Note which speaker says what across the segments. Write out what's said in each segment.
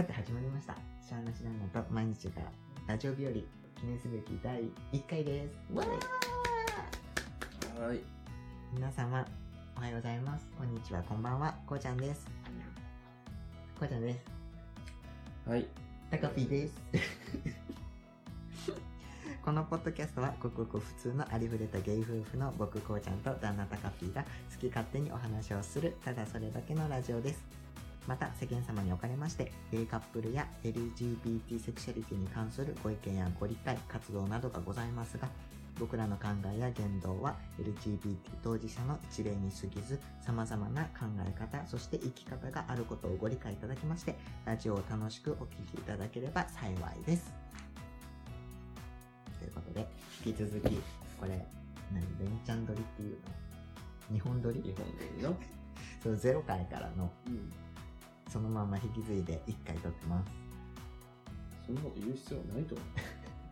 Speaker 1: さて始まりました。シャーナシナンナと毎日がラジオ日和記念すべき第1回です。わー
Speaker 2: はい。
Speaker 1: 皆様、おはようございます。こんにちは、こんばんは。こうちゃんです。こうちゃんです。
Speaker 2: はい。
Speaker 1: タカピーです。このポッドキャストはごくごく普通のありふれたゲイ夫婦の僕こうちゃんと旦那タカピーが好き勝手にお話をするただそれだけのラジオですまた世間様におかれましてゲイカップルや LGBT セクシャリティに関するご意見やご理解活動などがございますが僕らの考えや言動は LGBT 当事者の一例に過ぎず様々な考え方そして生き方があることをご理解いただきましてラジオを楽しくお聴きいただければ幸いですということで、引き続き、これ、何、ベンチャン撮りっていうの？日本撮り？
Speaker 2: 日本での？
Speaker 1: そう、0回からの、
Speaker 2: うん。
Speaker 1: そのまま引き継いで1回撮ってます。
Speaker 2: そんなこと言う必要はないと思う。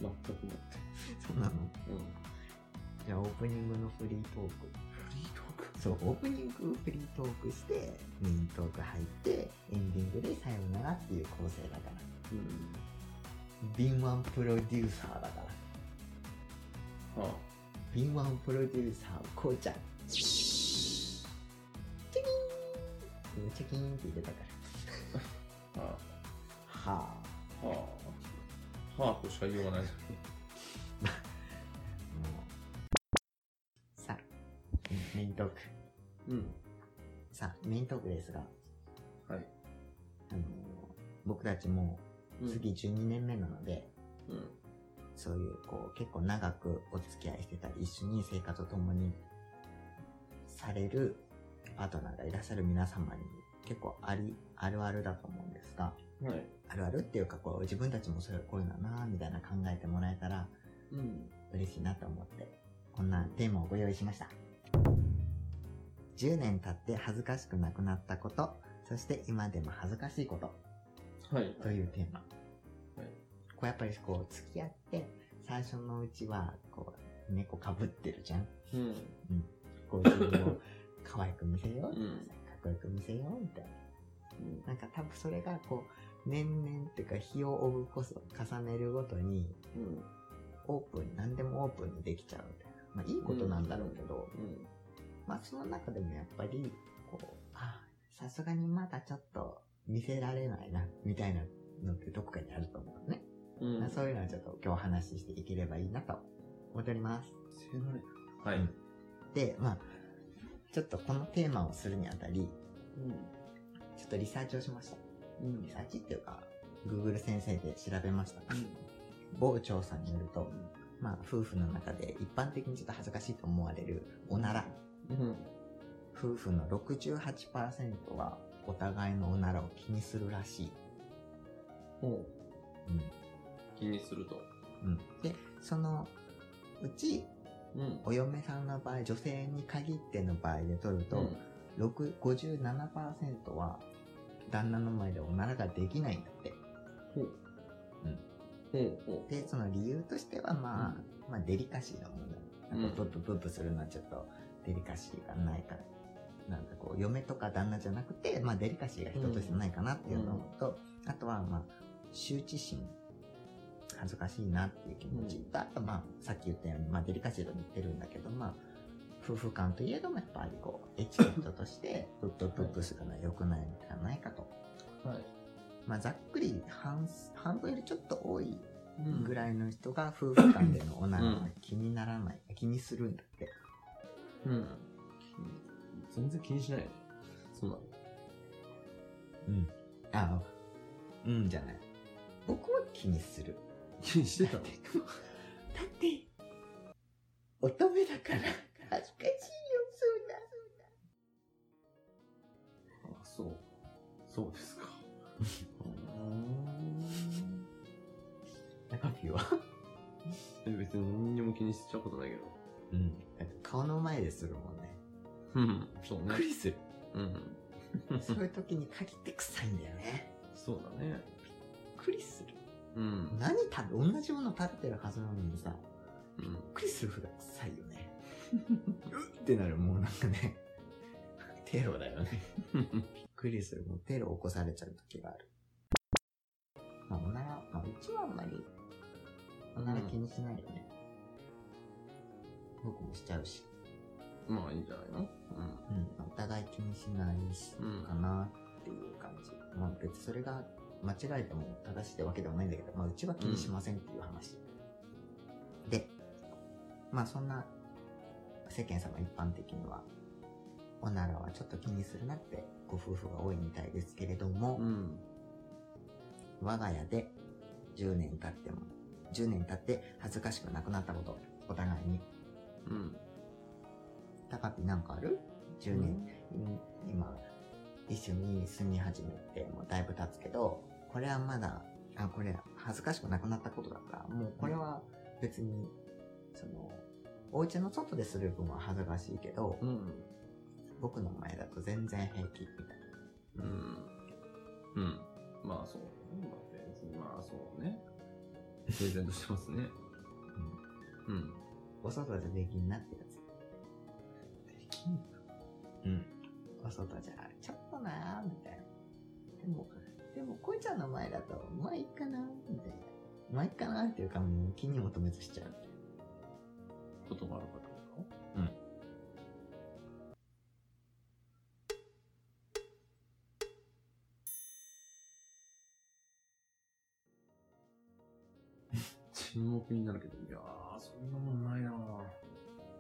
Speaker 2: 全くもって。
Speaker 1: そうなの？
Speaker 2: うん。
Speaker 1: じゃあ、オープニングのフリートーク。
Speaker 2: フリートーク？
Speaker 1: そう、オープニングフリートークして、メイントーク入って、エンディングでさよならっていう構成だから。
Speaker 2: うん。
Speaker 1: 敏腕プロデューサーだから。
Speaker 2: は
Speaker 1: 敏腕プロデューサー、こうちゃん。チキーン今チキーンって言ってたから。
Speaker 2: あ。は
Speaker 1: はあ。
Speaker 2: あ。はあ。はあとしか言いようがない。
Speaker 1: さあ、メイントーク。
Speaker 2: うん。
Speaker 1: さあ、メイントークですが、
Speaker 2: はい。
Speaker 1: あのー僕たちも
Speaker 2: うん
Speaker 1: 次12年目なので、
Speaker 2: うん。
Speaker 1: そういう、こう、結構長くお付き合いしてたり、一緒に生活を共にされるパートナーがいらっしゃる皆様に結構あり、あるあるだと思うんですが、
Speaker 2: はい。
Speaker 1: あるあるっていうか、こう、自分たちもそれこういうのなみたいな考えてもらえたら
Speaker 2: うん。
Speaker 1: 嬉しいなと思って、こんなテーマをご用意しました。10年経って恥ずかしくなくなったこと、そして今でも恥ずかしいこと
Speaker 2: はい。
Speaker 1: というテーマ。
Speaker 2: はい。
Speaker 1: こうやっぱりこう付き合って最初のうちはこう猫かぶってるじゃん。
Speaker 2: うん。
Speaker 1: こう自分を可愛く見せよう、
Speaker 2: うん
Speaker 1: かっこよく見せようみたいな。
Speaker 2: うん。
Speaker 1: なんか多分それがこう年々っていうか日を追うこそ重ねるごとに
Speaker 2: うん。
Speaker 1: オープン、何でもオープンにできちゃうみたいな。まあいいことなんだろうけど、
Speaker 2: うん。
Speaker 1: まあその中でもやっぱり、こう、あ、さすがにまだちょっと見せられないな、みたいなのってどこかにあると思うのね。
Speaker 2: うん。
Speaker 1: まあそういうのはちょっと今日お話ししていければいいなと思っております。
Speaker 2: はい。
Speaker 1: うんで、まあちょっとこのテーマをするにあたり、ちょっとリサーチをしました。
Speaker 2: うん。
Speaker 1: リサーチっていうか、Google 先生で調べました。某調査によると、まあ夫婦の中で一般的にちょっと恥ずかしいと思われるおなら。
Speaker 2: うん。
Speaker 1: 夫婦の68%はお互いのおならを気にするらしい。
Speaker 2: ほう。
Speaker 1: うん。
Speaker 2: 気にすると。
Speaker 1: うん。で、そのうち、
Speaker 2: うん。
Speaker 1: お嫁さんの場合、女性に限っての場合で取ると、6 57%は旦那の前でおならができないんだって。
Speaker 2: ほう。
Speaker 1: うん。で、その理由としては、まあ、まあ、デリカシーの問題。なんか、ブッブブッブするのはちょっと、デリカシーがないから。なんかこう、嫁とか旦那じゃなくて、まあ、デリカシーが人としてないかなっていうのと、あとは、まあ、羞恥心。恥ずかしいなっていう気持ち。とあと、まあ、さっき言ったように、まあ、デリカシーと似てるんだけど、まあ、夫婦間といえども、やっぱりこう、エチケットとして、ブッブブッブするのは良くないのではないかと。
Speaker 2: う。はい。
Speaker 1: まあ、ざっくり半、半分よりちょっと多いぐ
Speaker 2: い。
Speaker 1: らいの人が夫婦間でのおならは気にならない、気にするんだって。
Speaker 2: うん。全然気にしないよ。そんなの。
Speaker 1: うん。あ、うんじゃない。僕は気にする。
Speaker 2: 気にしてたの？
Speaker 1: だって、乙女だから恥ずかしいよ、
Speaker 2: あ、そう。そうですか。
Speaker 1: そんな。中身は？
Speaker 2: え別に何にも気にしちゃうことないけど。
Speaker 1: うん。顔の前でするもんね。
Speaker 2: うん。そうね
Speaker 1: びっく。りする。
Speaker 2: うん。
Speaker 1: そういう時に限って臭いんだよね。
Speaker 2: そうだね。
Speaker 1: びっくりする。
Speaker 2: うん。
Speaker 1: 何食べ、同じもの食べてるはずなのにさ、
Speaker 2: うん。
Speaker 1: びっくりするほど臭いよね。うってなる、もうなんかね、テロだよね。びっくりする。もうテロ起こされちゃう時がある。まあ、おなら、まあ、うちはあんまり、おなら気にしないよね。僕もしちゃうし。
Speaker 2: まあいいんじゃないの？
Speaker 1: うん。お互い気にしないし、
Speaker 2: うん
Speaker 1: かなっていう感じ。まあ別にそれが間違えても正しいってわけではないんだけど、まあうちは気にしませんっていう話。で、まあそんな世間様一般的には、おならはちょっと気にするなってご夫婦が多いみたいですけれども、
Speaker 2: うん。
Speaker 1: 我が家で10年経っても、10年経って恥ずかしくなくなったこと、お互いに。
Speaker 2: うん。
Speaker 1: 高ピなんかある ?10 年、うん今、一緒に住み始めてもうだいぶ経つけど、これはまだ、あ、これ恥ずかしくなくなったことだから、もうこれは別に、その、お家の外でする分は恥ずかしいけど、
Speaker 2: うん。
Speaker 1: 僕の前だと全然平気みたいな。
Speaker 2: うん。うん。まあそうね。まあ別にまあそうね。平然としてますね。うん。
Speaker 1: お外でできんなってやつ。
Speaker 2: できんだ。
Speaker 1: うん。お外じゃ、ちょっとなーみたいな。でも、でも、こいちゃんの前だと、まあいいかなみたいな。まあいいかなっていうか、もう気にも留めずしちゃう。
Speaker 2: ことがあるかってこと
Speaker 1: うん。
Speaker 2: 沈黙になるけど、いやー、そんなもんないな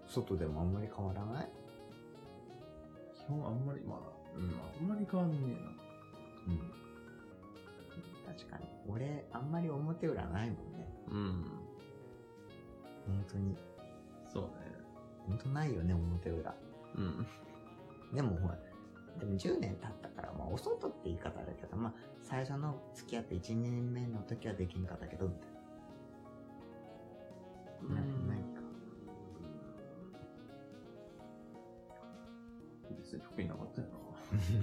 Speaker 1: 外でもあんまり変わらない？
Speaker 2: 基本あんまり、まあ、うん、あんまり変わんねえな。
Speaker 1: うん。確かに。俺、あんまり表裏ないもんね。
Speaker 2: うん。
Speaker 1: 本当に。
Speaker 2: そうね。
Speaker 1: 本当ないよね、表裏。
Speaker 2: うん。
Speaker 1: でもほら、でも10年経ったから、まあ、お外って言い方あるけど、まあ、最初の付き合って1、2年目の時はできんかったけど、みたいな。な何か。
Speaker 2: 別に特になかったよ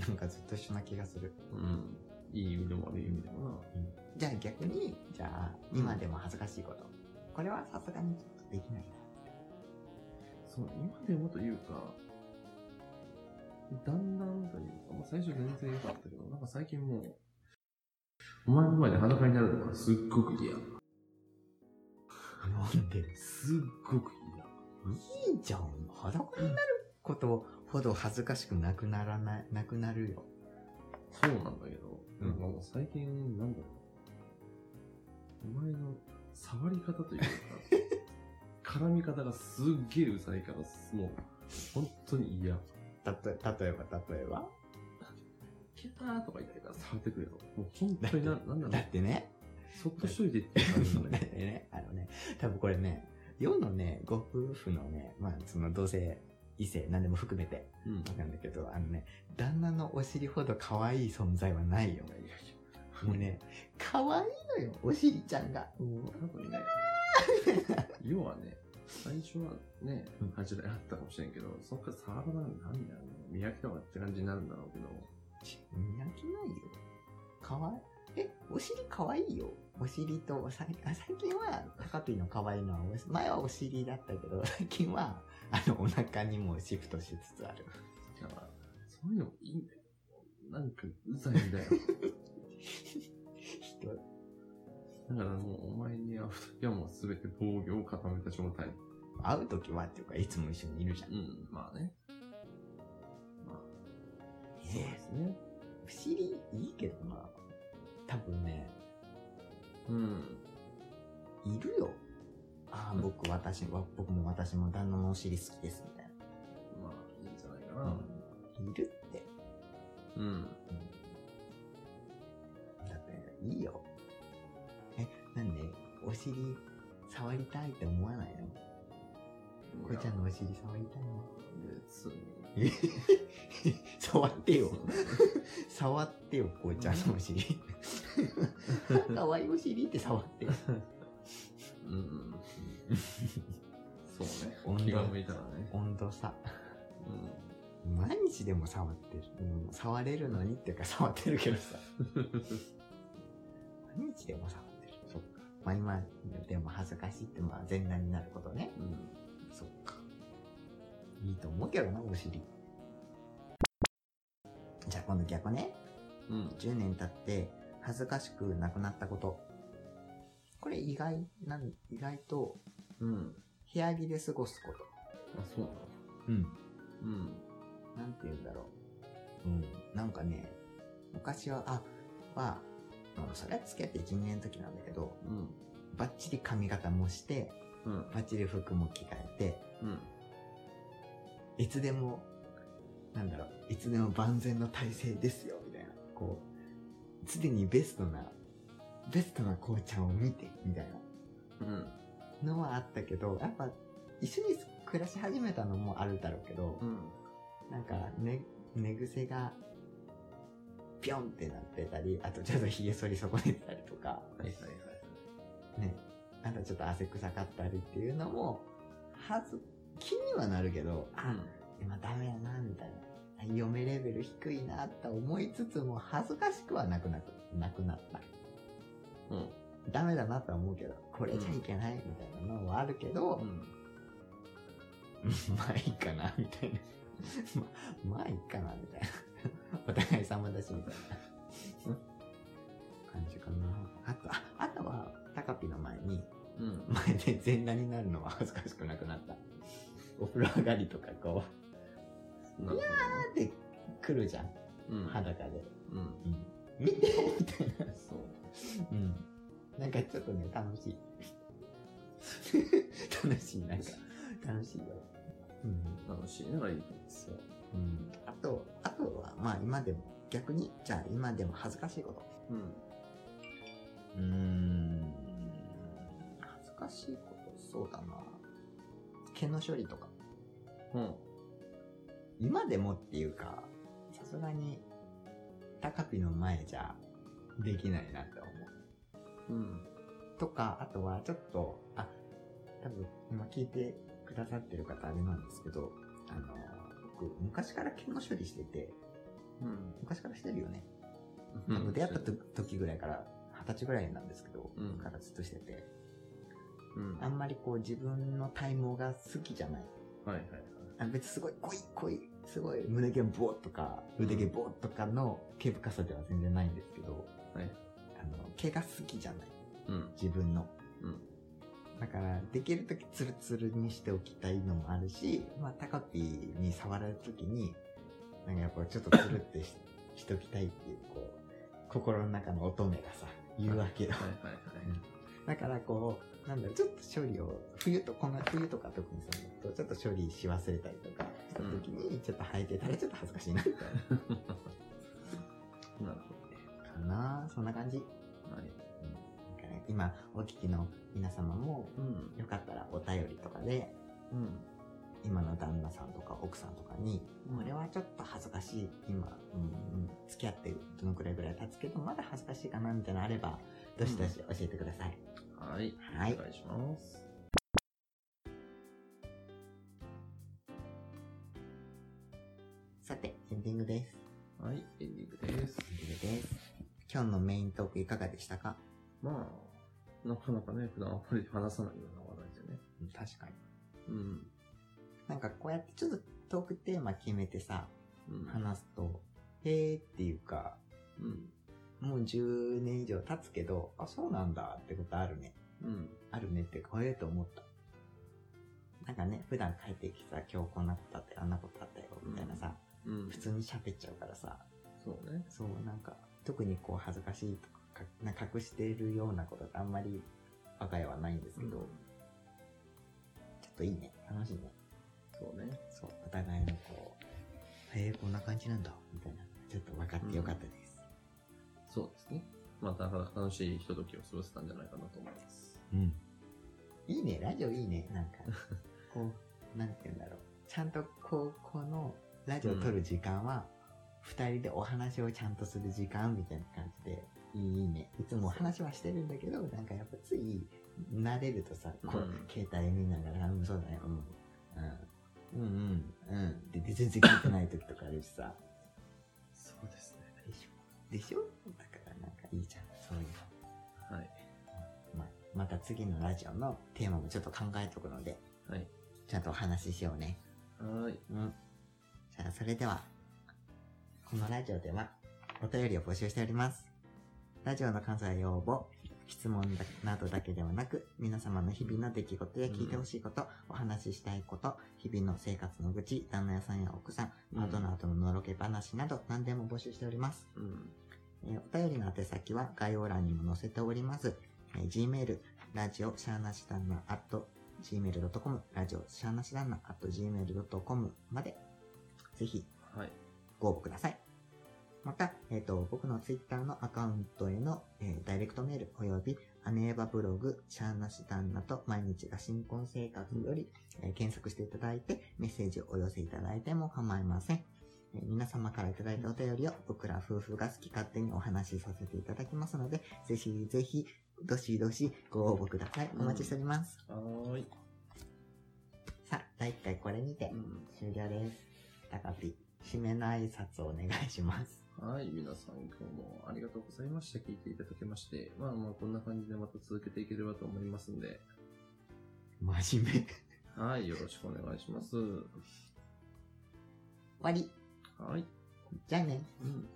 Speaker 1: なんかずっと一緒な気がする。
Speaker 2: な。うん。いい意味でも悪い意味でもな。
Speaker 1: じゃあ逆に、じゃあ、今でも恥ずかしいこと。これはさすがにちょっとできないな。
Speaker 2: そう、今でもというか、だんだんというか、まあ、最初全然良かったけど、なんか最近もう、お前の前で裸になるのがすっごく嫌。
Speaker 1: なんで？す
Speaker 2: っごく嫌。
Speaker 1: いいじゃん。裸になることほど恥ずかしくなくならない、なくなるよ。
Speaker 2: そうなんだけど、
Speaker 1: うん
Speaker 2: なんかもう最近、なんだろう。お前の触り方というか、絡み方がすっげえうざいから、もう、本当に嫌。
Speaker 1: たと、例えば、例えば？
Speaker 2: キャーとか言ってから触ってくれよ。もう本当にな、なんだろ
Speaker 1: だ
Speaker 2: う
Speaker 1: っ。てね、
Speaker 2: そっとしといてって感じだね。
Speaker 1: てね、あのね、多分これね、世のね、ご夫婦のね、まあ、その同性、異性、何でも含めて、
Speaker 2: うん。
Speaker 1: なんだけど、あのね、旦那のお尻ほど可愛い存在はないよ。もうね、可愛いのよ、お尻ちゃんが。もう
Speaker 2: ね、要はね、最初はね
Speaker 1: うん、
Speaker 2: 恥じらいあったかもしれんけど、そっから触らないなんだろう、磨きとかって感じになるんだろうけど、
Speaker 1: 磨きないよ。かわいえ、お尻可愛いよ。お尻と、最近は、高ピーの可愛いのはお、前はお尻だったけど、最近は、あの、お腹にもシフトしつつある。
Speaker 2: だから、そういうのもいいんだよ。なんか、うざいんだよ。
Speaker 1: 人、
Speaker 2: だからもう、お前に会うときはもうすべて防御を固めた状態。
Speaker 1: 会うときはっていうか、いつも一緒にいるじゃん。
Speaker 2: うん、まあね。まあ、そうで
Speaker 1: え
Speaker 2: すね。
Speaker 1: お尻いいけどな。多分ね、
Speaker 2: うん。
Speaker 1: いるよ。ああ、僕、私は、僕も私も旦那のお尻好きです、みたい
Speaker 2: まあ、いいんじゃないか
Speaker 1: な。
Speaker 2: な。
Speaker 1: うん。いるって。
Speaker 2: うん。
Speaker 1: うんだって、いいよ。え、なんで、お尻触りたいって思わないの？こいちゃんのお尻触りたいの？
Speaker 2: 別に。
Speaker 1: え 触ってよ。触ってよ、こいちゃんのお尻。かわいいお尻って触ってよ。
Speaker 2: うん。そうね。
Speaker 1: 温度
Speaker 2: 向いたらね。
Speaker 1: 温度差。
Speaker 2: うん。
Speaker 1: 毎日でも触ってる。うん触れるのにっていうか触ってるけどさ。毎日でも触ってる。そっか。まあ今でも恥ずかしいってまあ全裸になることね。
Speaker 2: うん。
Speaker 1: そっか。いいと思うけどな、お尻。じゃあ今度逆ね。
Speaker 2: うん。
Speaker 1: 10年経って恥ずかしくなくなったこと。これ意外なん、意外と
Speaker 2: うん。
Speaker 1: 部屋着で過ごすこと。
Speaker 2: あ、そうなの
Speaker 1: うん。
Speaker 2: うん。
Speaker 1: なんて言うんだろう。うん。なんかね、昔は、あ、は、もうそれは付き合って1、2年の時なんだけど、
Speaker 2: うん。
Speaker 1: バッチリ髪型もして、
Speaker 2: うん。
Speaker 1: バッチリ服も着替えて、
Speaker 2: うん。
Speaker 1: いつでも、なんだろう、いつでも万全の体制ですよ、みたいな。こう、常にベストな、ベストなこうちゃんを見て、みたい
Speaker 2: うん。
Speaker 1: なのはあったけど、やっぱ、一緒に暮らし始めたのもあるだろうけど、
Speaker 2: うん。
Speaker 1: なんか、ね、寝癖が、ぴょんってなってたり、あとちょっと髭剃り損ねてたりとか、
Speaker 2: はいはいはい。
Speaker 1: ね、あとちょっと汗臭かったりっていうのも、はず、気にはなるけど、あ、今ダメやな、みたいな。読めレベル低いなって思いつつも恥ずかしくはなくなくなくなった。
Speaker 2: うん。うん。
Speaker 1: ダメだなとは思うけど、これじゃいけないみたいなのはあるけど、
Speaker 2: うん。
Speaker 1: まあいいかな、みたいな。ままあいいかな、みたいな。お互い様だし、みたいな。感じかな。あと、ああとは、タカピの前に、
Speaker 2: うん。
Speaker 1: 前で全裸になるのは恥ずかしくなくなった。お風呂上がりとかこ
Speaker 2: なる
Speaker 1: う、で来るじゃん。
Speaker 2: うん。
Speaker 1: 裸で。
Speaker 2: うん。
Speaker 1: うん。見てみたいな。
Speaker 2: そう。
Speaker 1: うん。なんかちょっとね、楽しい。楽しい、なんか、楽しいよ。うん。
Speaker 2: 楽しいならいいですよ。
Speaker 1: うん。あと、あとは、まあ今でも、逆に、じゃあ今でも恥ずかしいこと。
Speaker 2: うん。
Speaker 1: うーん。恥ずかしいこと、そうだな。毛の処理とか。
Speaker 2: うん。
Speaker 1: 今でもっていうか、さすがに、高ピの前じゃ、できないなって思う。
Speaker 2: うん。
Speaker 1: とか、あとはちょっと、あ、多分今聞いてくださってる方あれなんですけど、あの、僕昔から毛の処理してて、
Speaker 2: うん。
Speaker 1: 昔からしてるよね。
Speaker 2: うん
Speaker 1: 出会ったと時ぐらいから、二十歳ぐらいなんですけど、
Speaker 2: うん
Speaker 1: からずっとしてて、
Speaker 2: うん。
Speaker 1: あんまりこう自分の体毛が好きじゃない。
Speaker 2: はいはいはい。
Speaker 1: あ別にすごい濃い濃い、すごい胸毛ボーっとか、腕毛ボーっとかの毛深さでは全然ないんですけど、
Speaker 2: はい。
Speaker 1: あの、毛が好きじゃない。
Speaker 2: うん。
Speaker 1: 自分の。
Speaker 2: うん。
Speaker 1: だから、できるだけツルツルにしておきたいのもあるし、まあ、タカピーに触られた時に、なんかやっぱちょっとツルってししときたいっていう、こう、心の中の乙女がさ、言うわけよ。
Speaker 2: はいはいはい。
Speaker 1: だからこう、なんだろう、ちょっと処理を、冬と、この冬とか特にさ、ちょっと処理し忘れたりとかした時に、ちょっと履いてたらちょっと恥ずかしいな、みたい
Speaker 2: なるほ
Speaker 1: な。かなそんな感じ。
Speaker 2: ど。はい。
Speaker 1: うんなんかね今、お聞きの皆様も、
Speaker 2: うん。
Speaker 1: よかったらお便りとかで、
Speaker 2: うん。
Speaker 1: 今の旦那さんとか奥さんとかに、
Speaker 2: うん
Speaker 1: これはちょっと恥ずかしい、今、うんうん、付き合ってどのくらいぐらい経つけど、まだ恥ずかしいかなみたいなのあれば、どしどし教えてください。
Speaker 2: はい。
Speaker 1: はい
Speaker 2: お願いします。
Speaker 1: さて、エンディングです。
Speaker 2: はい。エンディングです。
Speaker 1: エンディングです。今日のメイントークいかがでしたか？
Speaker 2: まあ、なかなかね、普段あんまり話さないような話題でね。
Speaker 1: 確かに。
Speaker 2: うん。
Speaker 1: なんかこうやってちょっとトークテーマ決めてさ、
Speaker 2: うん。
Speaker 1: 話すと、へーっていうか、
Speaker 2: うん。
Speaker 1: もう10年以上経つけど、あ、そうなんだってことあるね。
Speaker 2: うん。
Speaker 1: あるねってか、ええと思った。なんかね、普段帰ってきてさ、今日こんなことあって、あんなことあったよ、みたいなさ、
Speaker 2: うん
Speaker 1: 普。通に喋っちゃうからさ、
Speaker 2: そうね。
Speaker 1: そう、なんか、特にこう恥ずかしいとか、かな隠しているようなことってあんまり我が家はないんですけど、ちょっといいね。楽しいね。
Speaker 2: そうね。
Speaker 1: そう、お互いのこう、へえ、こんな感じなんだ、みたいな。ちょっと分かってよかったです。
Speaker 2: そうですね。また楽しいひとときを過ごせたんじゃないかなと思います。
Speaker 1: うん。いいね、ラジオいいね。なんか、こう、なんて言うんだろう。ちゃんとこう、このラジオを撮る時間は、二、人でお話をちゃんとする時間みたいな感じで、いいね。いつもお話はしてるんだけど、なんかやっぱつい、慣れるとさ、こう、
Speaker 2: うん
Speaker 1: 携帯見ながら、うん、そうだね、うん、うん、うん、うん、うん。で、で全然聞いてない時とかあるしさ、
Speaker 2: そうですね。
Speaker 1: でしょ？でしょだからなんかいいじゃん、そういうの。
Speaker 2: はい。
Speaker 1: ままた次のラジオのテーマもちょっと考えとくので、
Speaker 2: はい。
Speaker 1: ちゃんとお話ししようね。
Speaker 2: はーい。
Speaker 1: うん。じゃあ、それでは、このラジオでは、お便りを募集しております。ラジオの感想や要望、質問だなどだけではなく、皆様の日々の出来事や聞いてほしいこと、お話ししたいこと、日々の生活の愚痴、旦那屋さんや奥さん、パートナーとののろけ話など何でも募集しております。
Speaker 2: うん。
Speaker 1: えーお便りの宛先は概要欄にも載せております。えー Gmail、ラジオシャーナシダンナ、at gmail.com、ラジオシャーナシダンナ、at gmail.com まで、ぜひ
Speaker 2: はい。
Speaker 1: ご応募ください。また、えっ、と、僕のツイッターのアカウントへの、えーダイレクトメールおよびアネーバブログ、シャーナシダンナと毎日が新婚生活より、えー検索していただいてメッセージをお寄せいただいても構いません。えー皆様からいただいたお便りを僕ら夫婦が好き勝手にお話しさせていただきますので、ぜひぜひ、どしどしご応募ください。お待ちしております。
Speaker 2: はーい。
Speaker 1: さあ、第1回これにて
Speaker 2: うん。
Speaker 1: 終了です。高ピ、締めの挨拶をお願いします。
Speaker 2: はい、皆さん今日もありがとうございました。聞いていただきまして。まあまあこんな感じでまた続けていければと思いますんで。
Speaker 1: 真面目。
Speaker 2: はい、よろしくお願いします。
Speaker 1: 終わり。
Speaker 2: はい。
Speaker 1: じゃあね。
Speaker 2: うん。